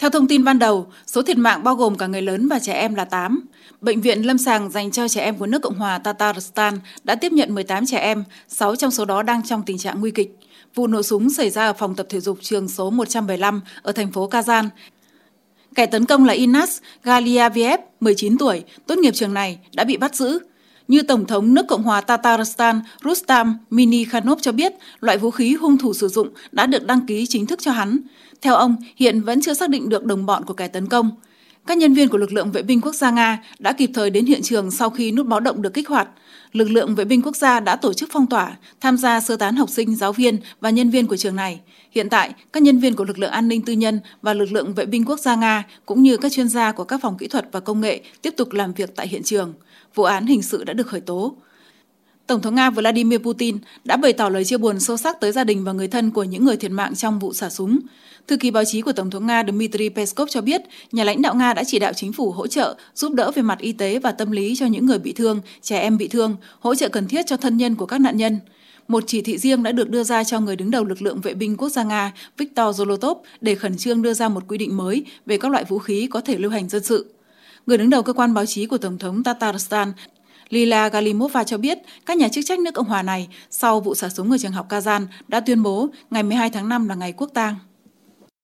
Theo thông tin ban đầu, số thiệt mạng bao gồm cả người lớn và trẻ em là 8. Bệnh viện lâm sàng dành cho trẻ em của nước Cộng hòa Tatarstan đã tiếp nhận 18 trẻ em, 6 trong số đó đang trong tình trạng nguy kịch. Vụ nổ súng xảy ra ở phòng tập thể dục trường số 175 ở thành phố Kazan. Kẻ tấn công là Inas Galiaviev, 19 tuổi, tốt nghiệp trường này, đã bị bắt giữ. Như Tổng thống nước Cộng hòa Tatarstan Rustam Minikhanov cho biết, loại vũ khí hung thủ sử dụng đã được đăng ký chính thức cho hắn. Theo ông, hiện vẫn chưa xác định được đồng bọn của kẻ tấn công. Các nhân viên của lực lượng vệ binh quốc gia Nga đã kịp thời đến hiện trường sau khi nút báo động được kích hoạt. Lực lượng vệ binh quốc gia đã tổ chức phong tỏa, tham gia sơ tán học sinh, giáo viên và nhân viên của trường này. Hiện tại, các nhân viên của lực lượng an ninh tư nhân và lực lượng vệ binh quốc gia Nga cũng như các chuyên gia của các phòng kỹ thuật và công nghệ tiếp tục làm việc tại hiện trường. Vụ án hình sự đã được khởi tố. Tổng thống Nga Vladimir Putin đã bày tỏ lời chia buồn sâu sắc tới gia đình và người thân của những người thiệt mạng trong vụ xả súng. Thư ký báo chí của Tổng thống Nga Dmitry Peskov cho biết, nhà lãnh đạo Nga đã chỉ đạo chính phủ hỗ trợ, giúp đỡ về mặt y tế và tâm lý cho những người bị thương, trẻ em bị thương, hỗ trợ cần thiết cho thân nhân của các nạn nhân. Một chỉ thị riêng đã được đưa ra cho người đứng đầu lực lượng vệ binh quốc gia Nga Viktor Zolotov để khẩn trương đưa ra một quy định mới về các loại vũ khí có thể lưu hành dân sự. Người đứng đầu cơ quan báo chí của Tổng thống Tatarstan Lila Galimova cho biết, các nhà chức trách nước Cộng hòa này sau vụ xả súng ở trường học Kazan đã tuyên bố ngày 12 tháng 5 là ngày quốc tang.